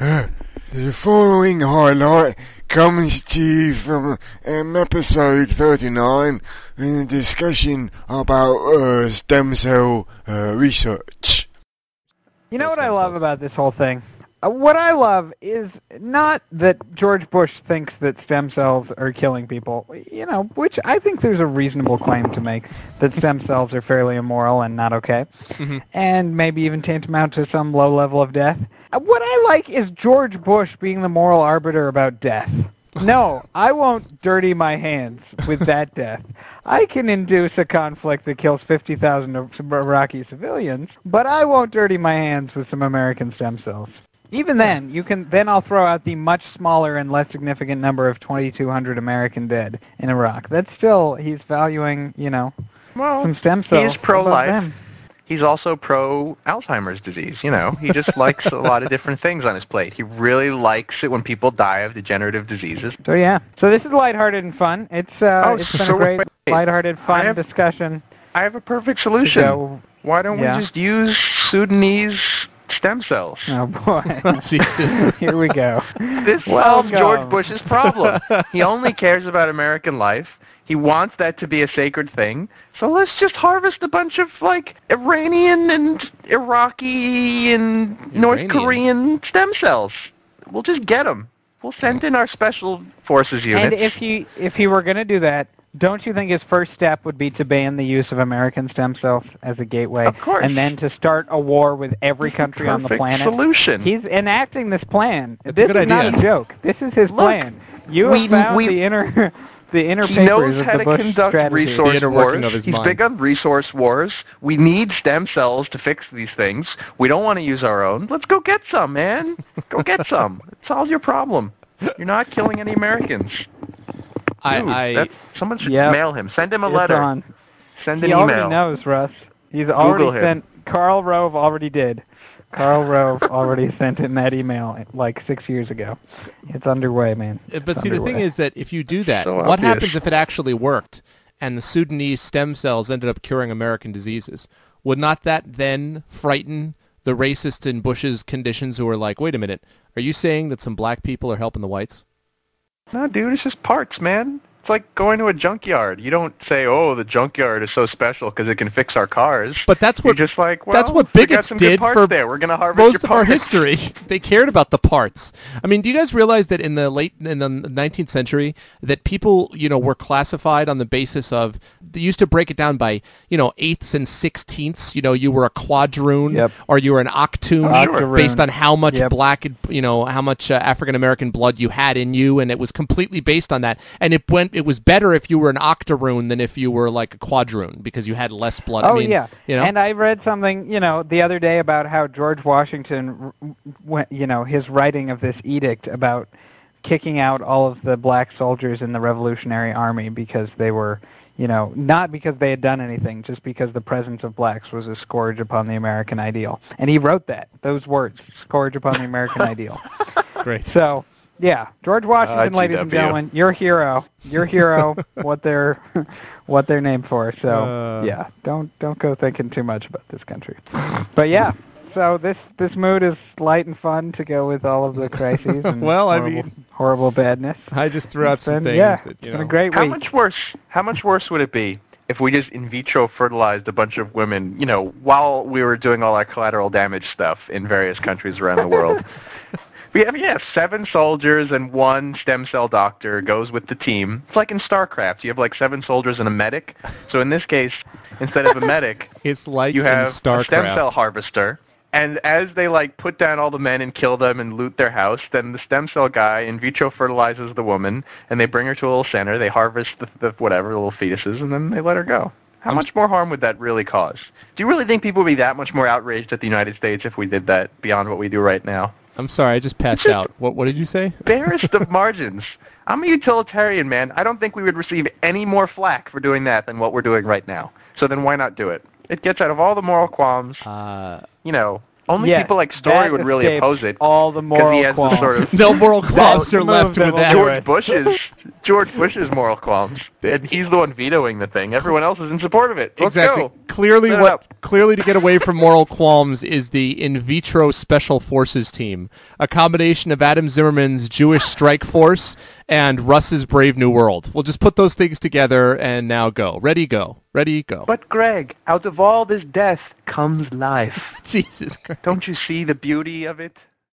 The following highlight comes to you from um, episode 39 in a discussion about uh, stem cell uh, research. You know what I love about this whole thing? Uh, what I love is not that George Bush thinks that stem cells are killing people, you know, which I think there's a reasonable claim to make that stem cells are fairly immoral and not okay, Mhm. and maybe even tantamount to some low level of death. Uh, What I like is George Bush being the moral arbiter about death. No, I won't dirty my hands with that death. I can induce a conflict that kills 50,000 Iraqi civilians, but I won't dirty my hands with some American stem cells. Even then, you can then I'll throw out the much smaller and less significant number of 2,200 American dead in Iraq. That's still he's valuing, you know, Well, some stem cells. he's pro-life. he's also pro Alzheimer's disease. You know, he just likes a lot of different things on his plate. He really likes it when people die of degenerative diseases. So yeah, so this is lighthearted and fun. It's uh, Oh, it's been a great wait, lighthearted, fun I have- discussion. I have a perfect solution. Why don't Yeah. we just use Sudanese stem cells? Oh boy, here we go. This solves George Bush's problem. he only cares about American life. He wants that to be a sacred thing. So let's just harvest a bunch of like Iranian and Iraqi and North Korean stem cells. We'll just get them. We'll send in our special forces units. And if he if he were going to do that, don't you think his first step would be to ban the use of American stem cells as a gateway, Of course. and then to start a war with every country on the Perfect planet? solution. He's enacting this plan. That's a this good is not a joke. This is his Look, plan. You we- have found we- the inner the inner he papers knows of how the to Bush conduct strategy. resource The inner working wars. of his He's mind. big on resource wars. We need stem cells to fix these things. We don't want to use our own. Let's go get some, man. Go get some. It solves your problem. You're not killing any Americans. I, Dude, I that- someone should Yep. mail him. Send him a It's letter. on. Send He an already email. knows, Russ. He's already him. sent. Karl Rove already did. Karl Rove already sent in that email like six years ago. It's underway, man. Uh, But It's see, the thing is that if you do that, So what obvious. happens if it actually worked and the Sudanese stem cells ended up curing American diseases? Would not that then frighten the racists in Bush's conditions who are like, wait a minute, are you saying that some black people are helping the whites? No, dude, it's just parts, man. It's like going to a junkyard. You don't say, "Oh, the junkyard is so special because it can fix our cars." But that's what You're what just like, well, that's what we got bigots some did good parts for there. We're gonna harvest most your of our history. They cared about the parts. I mean, do you guys realize that in the late in the 19th century that people, you know, were classified on the basis of they used to break it down by, you know, eighths and sixteenths. You know, you were a quadroon Yep. or you were an octoon Octoroon. based on how much Yep. black, you know, how much uh, African American blood you had in you, and it was completely based on that. And it went. It was better if you were an octoroon than if you were like a quadroon because you had less blood. Oh I mean, yeah, you know. and I read something, you know, the other day about how George Washington, you know, his writing of this edict about kicking out all of the black soldiers in the Revolutionary Army because they were, you know, not because they had done anything, just because the presence of blacks was a scourge upon the American ideal. And he wrote that, those words, scourge upon the American ideal. Great. So, yeah, George Washington, ladies and GW. gentlemen, your hero, your hero, what they're, what they're named for. So, Uh. yeah, don't don't go thinking too much about this country. But yeah, so this this mood is light and fun to go with all of the crises and Well, I horrible, mean- horrible badness. I just threw out It's some been- things yeah, that you it's been know. a great How week. much worse? How much worse would it be if we just in vitro fertilized a bunch of women? You know, while we were doing all our collateral damage stuff in various countries around the world. We have yeah, seven soldiers and one stem cell doctor goes with the team. It's like in StarCraft. You have like seven soldiers and a medic. So in this case, instead of a medic, It's like you have a stem cell harvester. And as they like put down all the men and kill them and loot their house, then the stem cell guy in vitro fertilizes the woman, and they bring her to a little center. They harvest the, the whatever the little fetuses, and then they let her go. How I'm much more harm would that really cause? Do you really think people would be that much more outraged at the United States if we did that beyond what we do right now? I'm sorry, I just passed just- out. What what did you say? Barest of margins. I'm a utilitarian, man. I don't think we would receive any more flack for doing that than what we're doing right now. So then why not do it? It gets out of all the moral qualms. Uh, You know, Only Yeah, people like Story would really oppose it All the moral qualms. The sort of no moral qualms are left with that that. will do George it. Bush's George Bush's moral qualms, and he's the one vetoing the thing. Everyone else is in support of it. Let's exactly. go. Clearly, Set what clearly to get away from moral qualms is the in vitro special forces team, a combination of Adam Zimmerman's Jewish strike force and Russ's Brave New World. We'll just put those things together and now go. Ready, go. Ready, go. But Greg, out of all this death comes life. Jesus Christ. Don't you see the beauty of it?